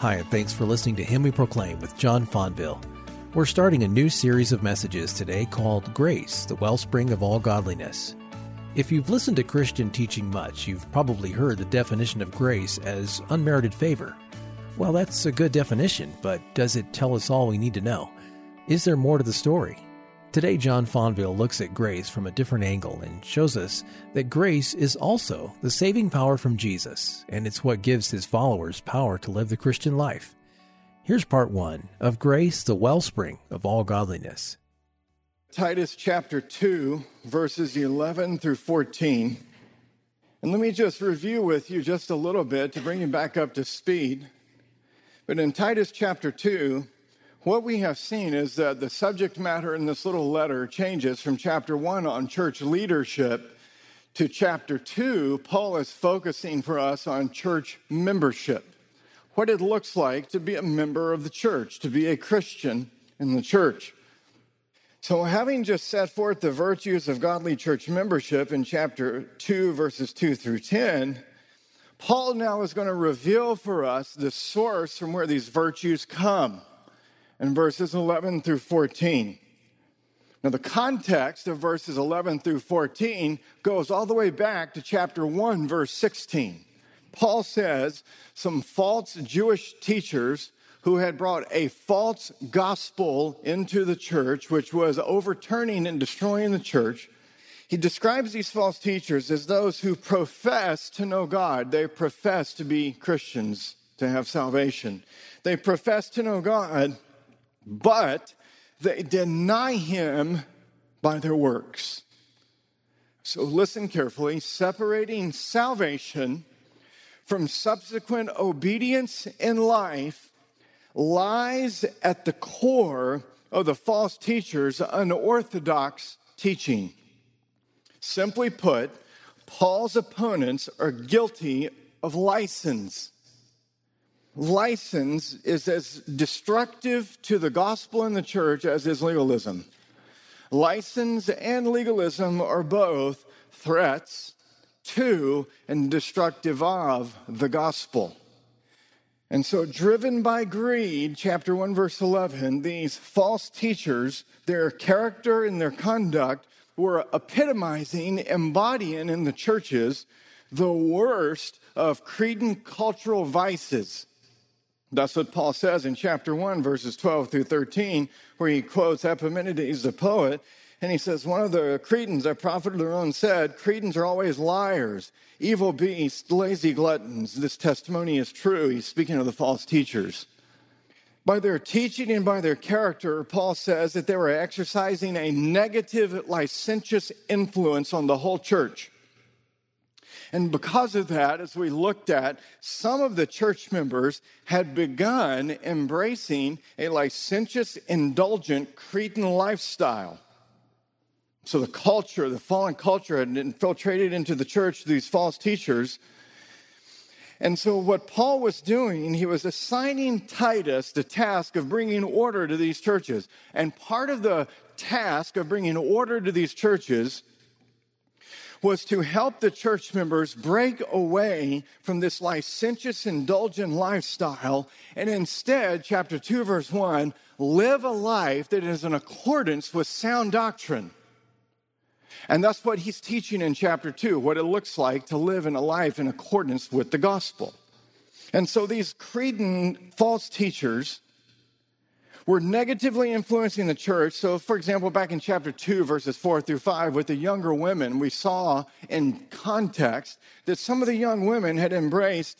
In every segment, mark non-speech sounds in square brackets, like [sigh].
Hi, and thanks for listening to Him We Proclaim with John Fonville. We're starting a new series of messages today called Grace, the Wellspring of All Godliness. If you've listened to Christian teaching much, you've probably heard the definition of grace as unmerited favor. Well, that's a good definition, but does it tell us all we need to know? Is there more to the story? Today, John Fonville looks at grace from a different angle and shows us that grace is also the saving power from Jesus, and it's what gives his followers power to live the Christian life. Here's part one of Grace, the Wellspring of All Godliness. Titus chapter 2, verses 11 through 14. And let me just review with you just a little bit to bring you back up to speed. But in Titus chapter 2, what we have seen is that the subject matter in this little letter changes from chapter one on church leadership to chapter two. Paul is focusing for us on church membership, what it looks like to be a member of the church, to be a Christian in the church. So, having just set forth the virtues of godly church membership in chapter 2, verses 2 through 10, Paul now is going to reveal for us the source from where these virtues come in verses 11 through 14. Now, the context of verses 11 through 14 goes all the way back to chapter 1, verse 16. Paul says some false Jewish teachers who had brought a false gospel into the church, which was overturning and destroying the church. He describes these false teachers as those who profess to know God. They profess to be Christians, to have salvation. They profess to know God, but they deny him by their works. So listen carefully separating salvation from subsequent obedience in life lies at the core of the false teacher's unorthodox teaching. Simply put, Paul's opponents are guilty of license license is as destructive to the gospel and the church as is legalism. License and legalism are both threats to and destructive of the gospel. And so, driven by greed, chapter 1, verse 11, these false teachers, their character and their conduct were epitomizing, embodying in the churches the worst of Cretan cultural vices that's what Paul says in chapter 1, verses 12 through 13, where he quotes Epimenides, the poet, and he says, One of the Cretans, a prophet of their own, said, Cretans are always liars, evil beasts, lazy gluttons. This testimony is true. He's speaking of the false teachers. By their teaching and by their character, Paul says that they were exercising a negative, licentious influence on the whole church. And because of that, as we looked at, some of the church members had begun embracing a licentious, indulgent Cretan lifestyle. So the culture, the fallen culture, had infiltrated into the church these false teachers. And so, what Paul was doing, he was assigning Titus the task of bringing order to these churches. And part of the task of bringing order to these churches was to help the church members break away from this licentious, indulgent lifestyle and instead, chapter 2, verse 1, live a life that is in accordance with sound doctrine. And that's what he's teaching in chapter 2, what it looks like to live in a life in accordance with the gospel. And so these Cretan false teachers were negatively influencing the church. So, for example, back in chapter 2, verses 4 through 5, with the younger women, we saw in context that some of the young women had embraced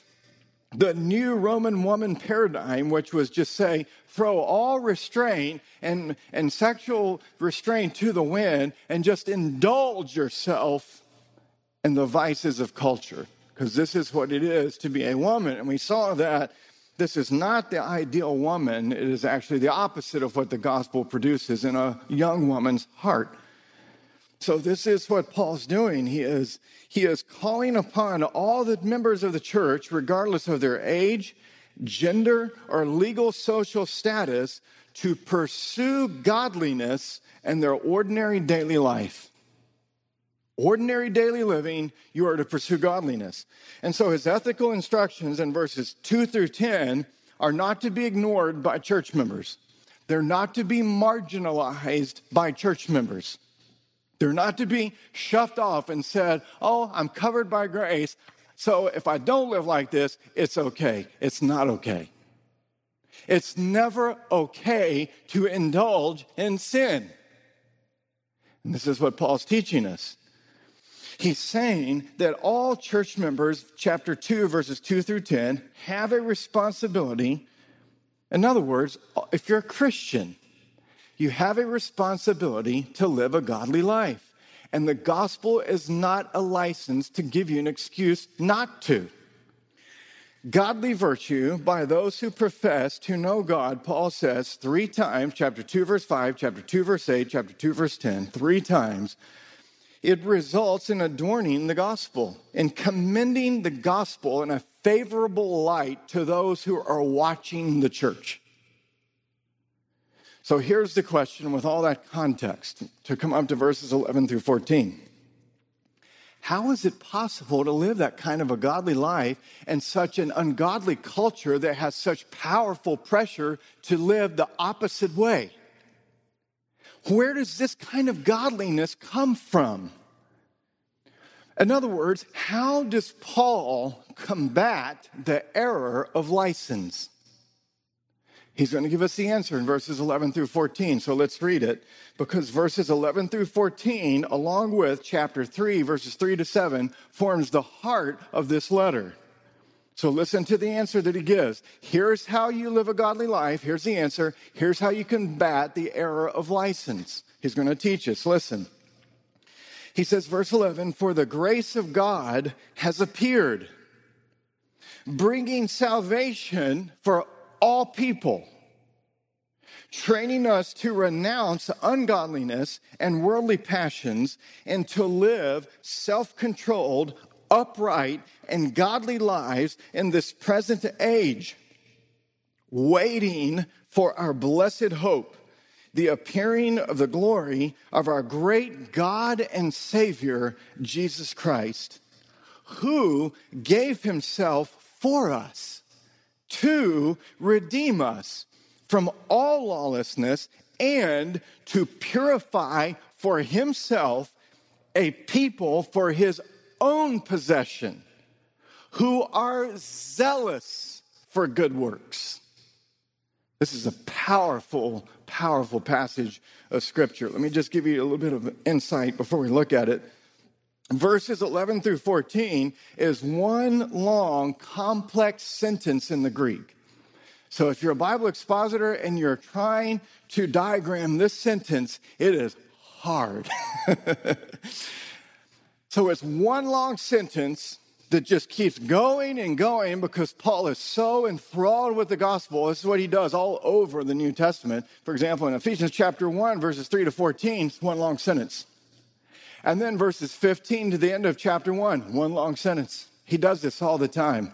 the new Roman woman paradigm, which was just say, throw all restraint and, and sexual restraint to the wind and just indulge yourself in the vices of culture. Because this is what it is to be a woman. And we saw that this is not the ideal woman. It is actually the opposite of what the gospel produces in a young woman's heart. So this is what Paul's doing. He is, he is calling upon all the members of the church, regardless of their age, gender, or legal social status, to pursue godliness in their ordinary daily life ordinary daily living, you are to pursue godliness. And so his ethical instructions in verses 2 through 10 are not to be ignored by church members. They're not to be marginalized by church members. They're not to be shoved off and said, Oh, I'm covered by grace. So if I don't live like this, it's okay. It's not okay. It's never okay to indulge in sin. And this is what Paul's teaching us. He's saying that all church members, chapter 2, verses 2 through 10, have a responsibility. In other words, if you're a Christian, you have a responsibility to live a godly life. And the gospel is not a license to give you an excuse not to. Godly virtue by those who profess to know God, Paul says three times, chapter 2, verse 5, chapter 2, verse 8, chapter 2, verse 10, three times. It results in adorning the gospel, in commending the gospel in a favorable light to those who are watching the church. So here's the question with all that context to come up to verses 11 through 14. How is it possible to live that kind of a godly life in such an ungodly culture that has such powerful pressure to live the opposite way? Where does this kind of godliness come from? In other words, how does Paul combat the error of license? He's going to give us the answer in verses 11 through 14. So let's read it because verses 11 through 14, along with chapter 3, verses 3 to 7, forms the heart of this letter. So listen to the answer that he gives. Here's how you live a godly life. Here's the answer. Here's how you combat the error of license. He's going to teach us. Listen. He says, verse 11, For the grace of God has appeared, bringing salvation for all people, training us to renounce ungodliness and worldly passions and to live self controlled, upright, and godly lives in this present age, waiting for our blessed hope, the appearing of the glory of our great God and Savior, Jesus Christ, who gave himself for us to redeem us from all lawlessness and to purify for himself a people for his own possession who are zealous for good works. This is a powerful, powerful passage of scripture. Let me just give you a little bit of insight before we look at it verses 11 through 14 is one long, complex sentence in the Greek. So if you're a Bible expositor and you're trying to diagram this sentence, it is hard. [laughs] so it's one long sentence that just keeps going and going because Paul is so enthralled with the gospel. This is what he does all over the New Testament. For example, in Ephesians chapter 1, verses 3 to 14, it's one long sentence. And then verses 15 to the end of chapter 1, one long sentence. He does this all the time.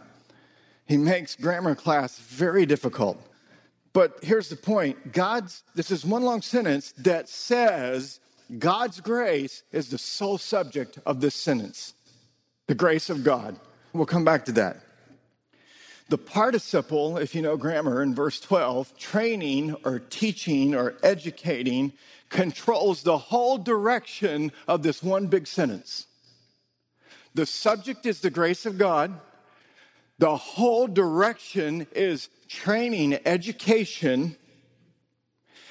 He makes grammar class very difficult. But here's the point God's, this is one long sentence that says God's grace is the sole subject of this sentence. The grace of God. We'll come back to that. The participle, if you know grammar, in verse 12, training or teaching or educating, controls the whole direction of this one big sentence. The subject is the grace of God. The whole direction is training, education.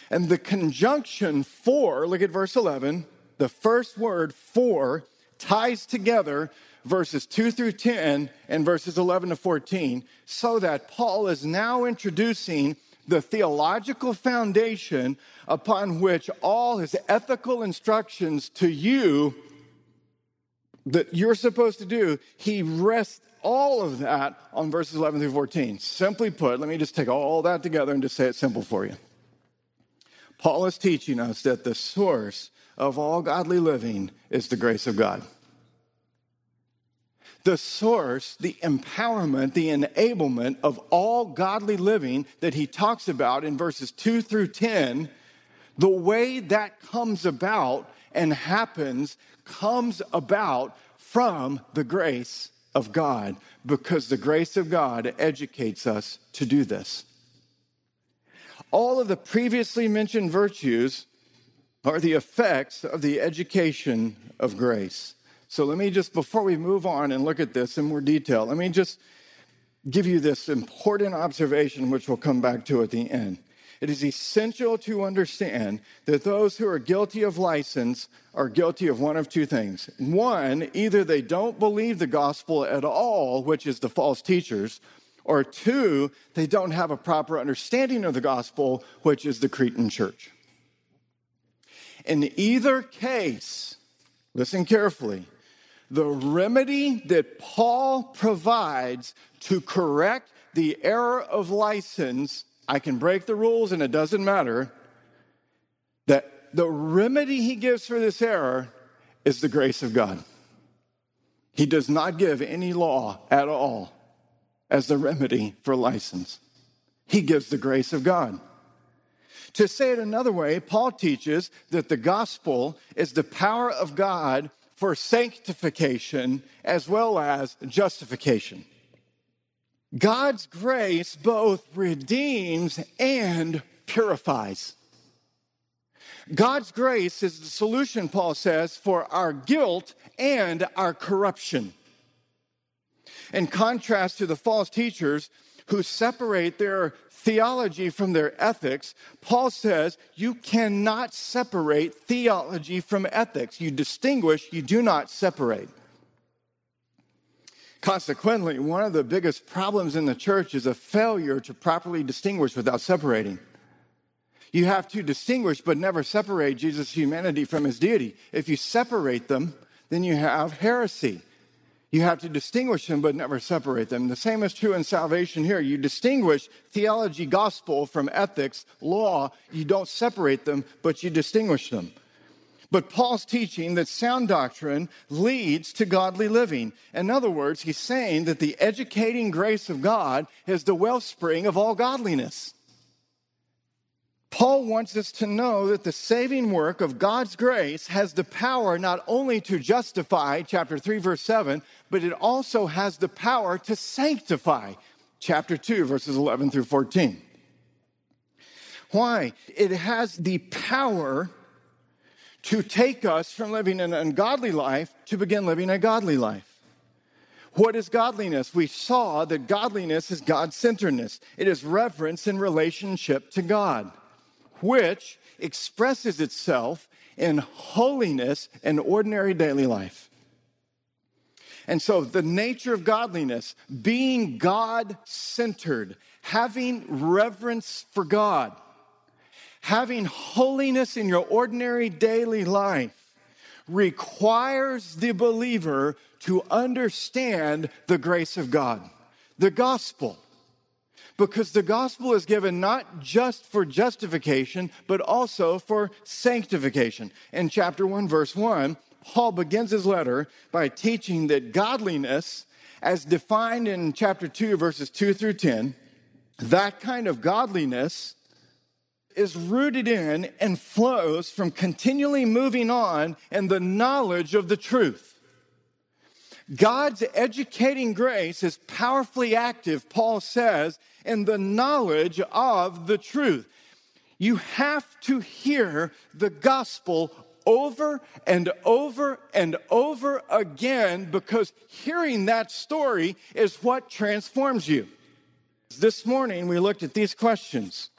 And the conjunction for, look at verse 11, the first word for ties together verses 2 through 10 and verses 11 to 14, so that Paul is now introducing the theological foundation upon which all his ethical instructions to you that you're supposed to do, he rests all of that on verses 11 through 14. Simply put, let me just take all that together and just say it simple for you. Paul is teaching us that the source of all godly living is the grace of God the source, the empowerment, the enablement of all godly living that he talks about in verses 2 through 10, the way that comes about and happens comes about from the grace of God because the grace of God educates us to do this. All of the previously mentioned virtues are the effects of the education of grace. So let me just, before we move on and look at this in more detail, let me just give you this important observation, which we'll come back to at the end. It is essential to understand that those who are guilty of license are guilty of one of two things. One, either they don't believe the gospel at all, which is the false teachers, or two, they don't have a proper understanding of the gospel, which is the Cretan church. In either case, listen carefully, the remedy that Paul provides to correct the error of license, I can break the rules and it doesn't matter, that the remedy he gives for this error is the grace of God. He does not give any law at all as the remedy for license. He gives the grace of God. To say it another way, Paul teaches that the gospel is the power of God for sanctification as well as justification. God's grace both redeems and purifies. God's grace is the solution, Paul says, for our guilt and our corruption. In contrast to the false teachers who separate their theology from their ethics, Paul says you cannot separate theology from ethics. You distinguish, you do not separate. Consequently, one of the biggest problems in the church is a failure to properly distinguish without separating. You have to distinguish but never separate Jesus' humanity from his deity. If you separate them, then you have heresy. You have to distinguish them, but never separate them. The same is true in salvation here. You distinguish theology, gospel from ethics, law. You don't separate them, but you distinguish them. But Paul's teaching that sound doctrine leads to godly living. In other words, he's saying that the educating grace of God is the wellspring of all godliness. Paul wants us to know that the saving work of God's grace has the power not only to justify, chapter 3, verse 7, but it also has the power to sanctify, chapter 2, verses 11 through 14. Why? It has the power to take us from living an ungodly life to begin living a godly life. What is godliness? We saw that godliness is God centeredness, it is reverence in relationship to God which expresses itself in holiness and ordinary daily life. And so, the nature of godliness, being God centered, having reverence for God, having holiness in your ordinary daily life, requires the believer to understand the grace of God, the gospel. Because the gospel is given not just for justification, but also for sanctification. In chapter 1, verse 1, Paul begins his letter by teaching that godliness, as defined in chapter 2, verses 2 through 10, that kind of godliness is rooted in and flows from continually moving on in the knowledge of the truth. God's educating grace is powerfully active, Paul says, in the knowledge of the truth. You have to hear the gospel over and over and over again because hearing that story is what transforms you. This morning we looked at these questions.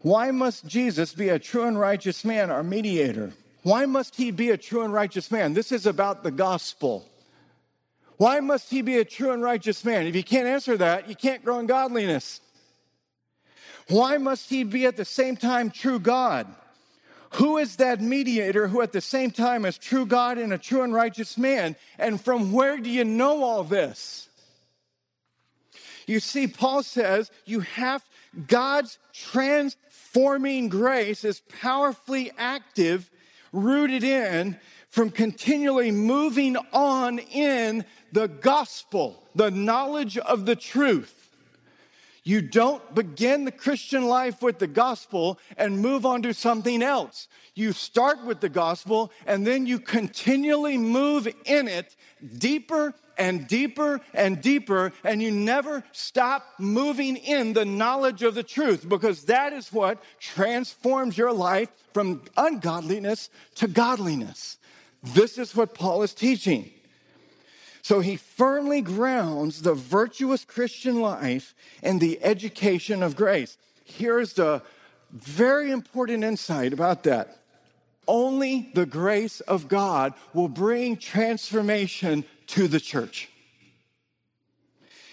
Why must Jesus be a true and righteous man, our mediator? Why must he be a true and righteous man? This is about the gospel. Why must he be a true and righteous man? If you can't answer that, you can't grow in godliness. Why must he be at the same time true God? Who is that mediator who at the same time is true God and a true and righteous man? And from where do you know all this? You see, Paul says you have God's transforming grace is powerfully active, rooted in from continually moving on in the gospel, the knowledge of the truth. You don't begin the Christian life with the gospel and move on to something else. You start with the gospel and then you continually move in it deeper and deeper and deeper, and you never stop moving in the knowledge of the truth because that is what transforms your life from ungodliness to godliness. This is what Paul is teaching. So he firmly grounds the virtuous Christian life in the education of grace. Here's the very important insight about that. Only the grace of God will bring transformation to the church.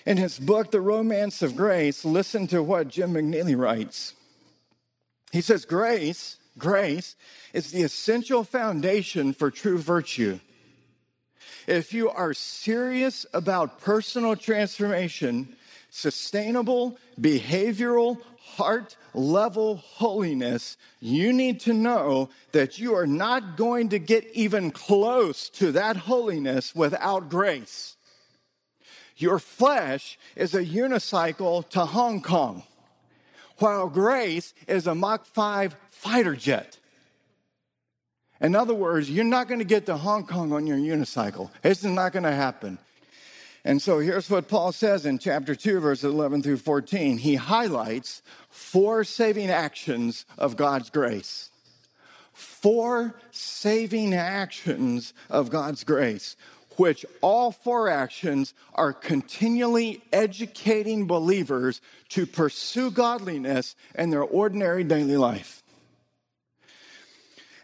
In his book, The Romance of Grace, listen to what Jim McNeely writes. He says, Grace, grace is the essential foundation for true virtue. If you are serious about personal transformation, sustainable, behavioral, heart level holiness, you need to know that you are not going to get even close to that holiness without grace. Your flesh is a unicycle to Hong Kong, while grace is a Mach 5 fighter jet. In other words, you're not going to get to Hong Kong on your unicycle. This is not going to happen. And so here's what Paul says in chapter 2, verses 11 through 14. He highlights four saving actions of God's grace. Four saving actions of God's grace, which all four actions are continually educating believers to pursue godliness in their ordinary daily life.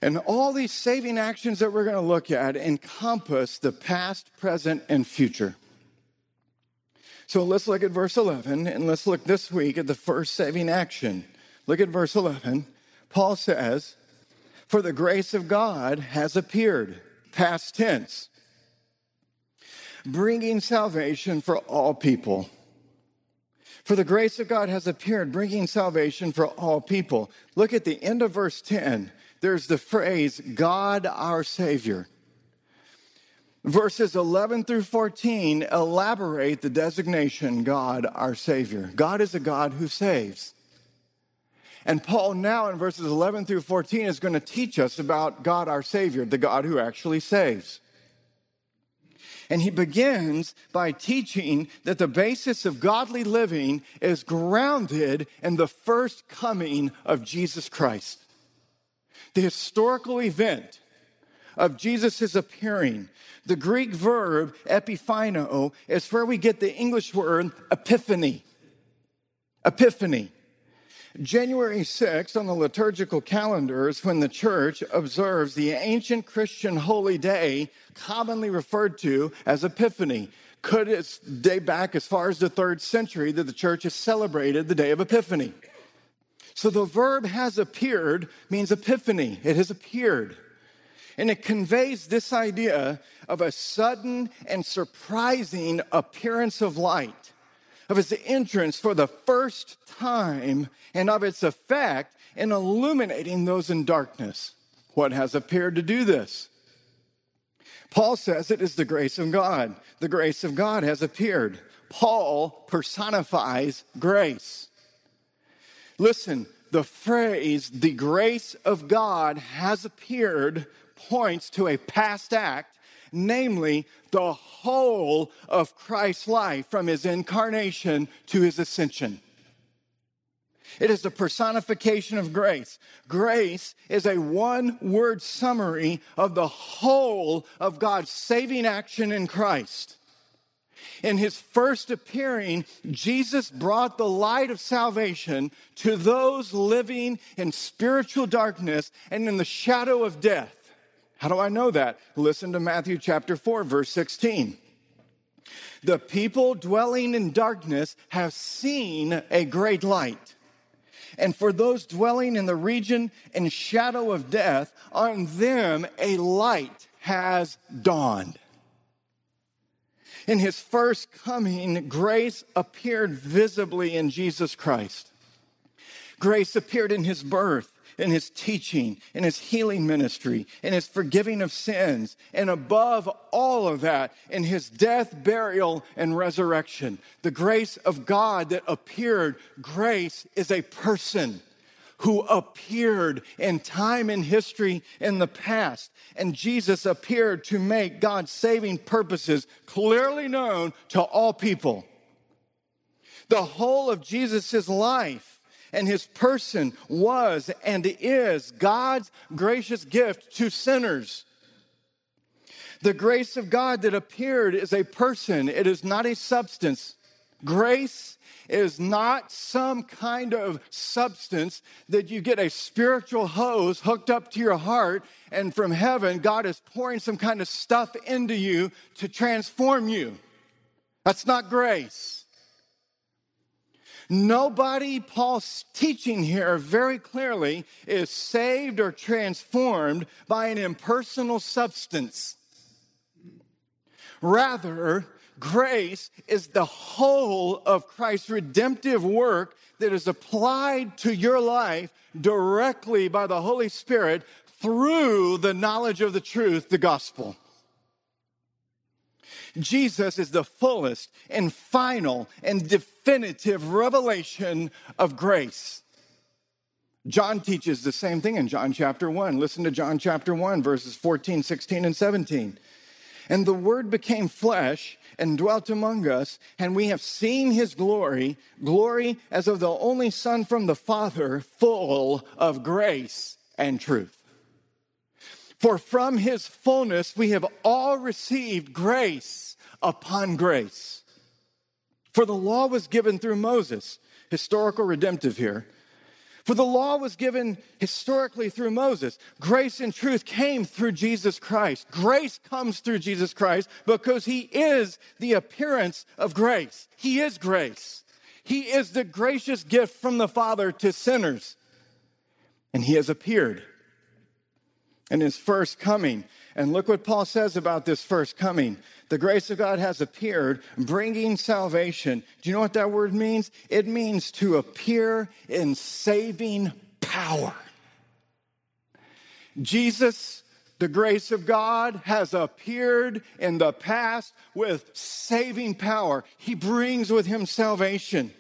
And all these saving actions that we're going to look at encompass the past, present, and future. So let's look at verse 11, and let's look this week at the first saving action. Look at verse 11. Paul says, For the grace of God has appeared, past tense, bringing salvation for all people. For the grace of God has appeared, bringing salvation for all people. Look at the end of verse 10 there's the phrase, God our Savior. Verses 11 through 14 elaborate the designation God our Savior. God is a God who saves. And Paul, now in verses 11 through 14, is going to teach us about God our Savior, the God who actually saves. And he begins by teaching that the basis of godly living is grounded in the first coming of Jesus Christ the historical event of Jesus' appearing. The Greek verb epiphano is where we get the English word epiphany. Epiphany. January 6th on the liturgical calendar is when the church observes the ancient Christian holy day, commonly referred to as Epiphany. Could it date back as far as the third century that the church has celebrated the day of Epiphany? So the verb has appeared means epiphany. It has appeared. And it conveys this idea of a sudden and surprising appearance of light, of its entrance for the first time, and of its effect in illuminating those in darkness. What has appeared to do this? Paul says it is the grace of God. The grace of God has appeared. Paul personifies grace. Listen, the phrase, the grace of God has appeared, points to a past act, namely the whole of Christ's life from his incarnation to his ascension. It is the personification of grace. Grace is a one word summary of the whole of God's saving action in Christ. In his first appearing, Jesus brought the light of salvation to those living in spiritual darkness and in the shadow of death. How do I know that? Listen to Matthew chapter 4, verse 16. The people dwelling in darkness have seen a great light. And for those dwelling in the region and shadow of death, on them a light has dawned. In his first coming, grace appeared visibly in Jesus Christ. Grace appeared in his birth, in his teaching, in his healing ministry, in his forgiving of sins, and above all of that, in his death, burial, and resurrection. The grace of God that appeared, grace is a person who appeared in time and history in the past. And Jesus appeared to make God's saving purposes clearly known to all people. The whole of Jesus' life and his person was and is God's gracious gift to sinners. The grace of God that appeared is a person, it is not a substance. Grace is not some kind of substance that you get a spiritual hose hooked up to your heart, and from heaven, God is pouring some kind of stuff into you to transform you. That's not grace. Nobody, Paul's teaching here very clearly, is saved or transformed by an impersonal substance. Rather, grace is the whole of Christ's redemptive work that is applied to your life directly by the Holy Spirit through the knowledge of the truth, the gospel. Jesus is the fullest and final and definitive revelation of grace. John teaches the same thing in John chapter 1. Listen to John chapter 1, verses 14, 16, and 17. And the Word became flesh and dwelt among us, and we have seen his glory, glory as of the only Son from the Father, full of grace and truth. For from his fullness we have all received grace upon grace. For the law was given through Moses, historical redemptive here. For the law was given historically through Moses. Grace and truth came through Jesus Christ. Grace comes through Jesus Christ because he is the appearance of grace. He is grace. He is the gracious gift from the Father to sinners. And he has appeared in his first coming. And look what Paul says about this first coming. The grace of God has appeared, bringing salvation. Do you know what that word means? It means to appear in saving power. Jesus, the grace of God, has appeared in the past with saving power. He brings with him salvation.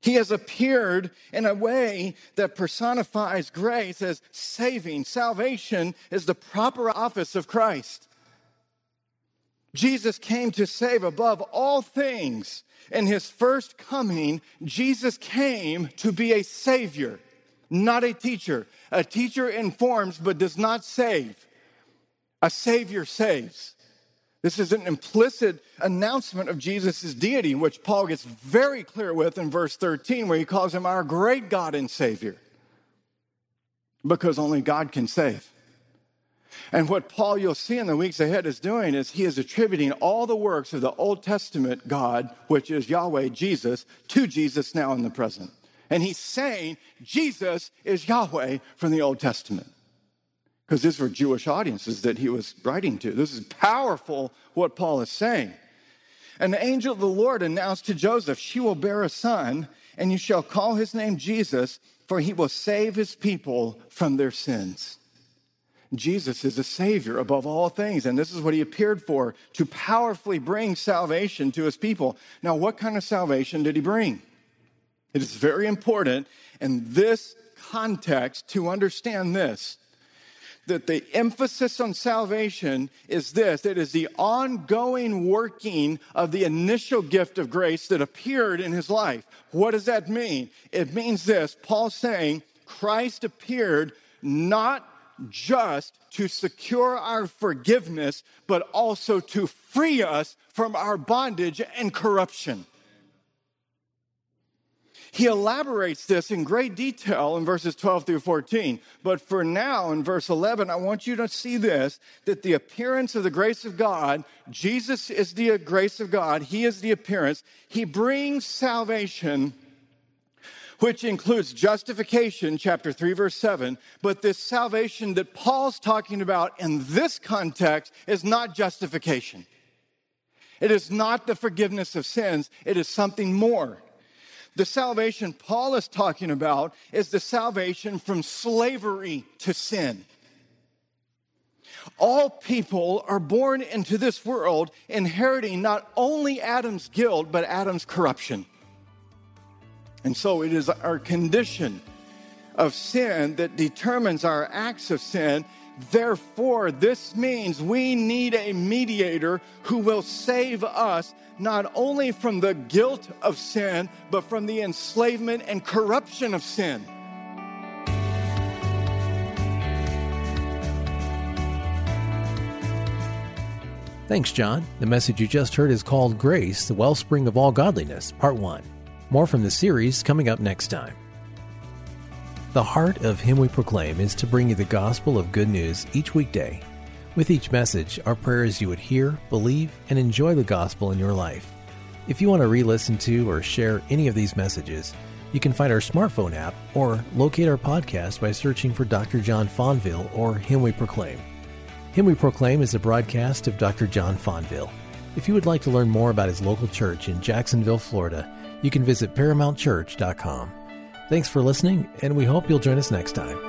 He has appeared in a way that personifies grace as saving. Salvation is the proper office of Christ. Jesus came to save above all things. In his first coming, Jesus came to be a savior, not a teacher. A teacher informs but does not save. A savior saves. This is an implicit announcement of Jesus' deity, which Paul gets very clear with in verse 13, where he calls him our great God and Savior, because only God can save. And what Paul, you'll see in the weeks ahead, is doing is he is attributing all the works of the Old Testament God, which is Yahweh, Jesus, to Jesus now in the present. And he's saying Jesus is Yahweh from the Old Testament because these were Jewish audiences that he was writing to. This is powerful what Paul is saying. And the angel of the Lord announced to Joseph, She will bear a son, and you shall call his name Jesus, for he will save his people from their sins. Jesus is a savior above all things, and this is what he appeared for to powerfully bring salvation to his people. Now, what kind of salvation did he bring? It is very important in this context to understand this that the emphasis on salvation is this it is the ongoing working of the initial gift of grace that appeared in his life. What does that mean? It means this Paul's saying Christ appeared not just to secure our forgiveness, but also to free us from our bondage and corruption. He elaborates this in great detail in verses 12 through 14. But for now, in verse 11, I want you to see this that the appearance of the grace of God, Jesus is the uh, grace of God, He is the appearance. He brings salvation which includes justification, chapter 3, verse 7. But this salvation that Paul's talking about in this context is not justification. It is not the forgiveness of sins, it is something more. The salvation Paul is talking about is the salvation from slavery to sin. All people are born into this world inheriting not only Adam's guilt, but Adam's corruption. And so it is our condition of sin that determines our acts of sin. Therefore, this means we need a mediator who will save us not only from the guilt of sin, but from the enslavement and corruption of sin. Thanks, John. The message you just heard is called Grace, the Wellspring of All Godliness, Part 1. More from the series coming up next time. The heart of Him We Proclaim is to bring you the gospel of good news each weekday. With each message, our prayer is you would hear, believe, and enjoy the gospel in your life. If you want to re listen to or share any of these messages, you can find our smartphone app or locate our podcast by searching for Dr. John Fonville or Him We Proclaim. Him We Proclaim is a broadcast of Dr. John Fonville. If you would like to learn more about his local church in Jacksonville, Florida, you can visit ParamountChurch.com. Thanks for listening, and we hope you'll join us next time.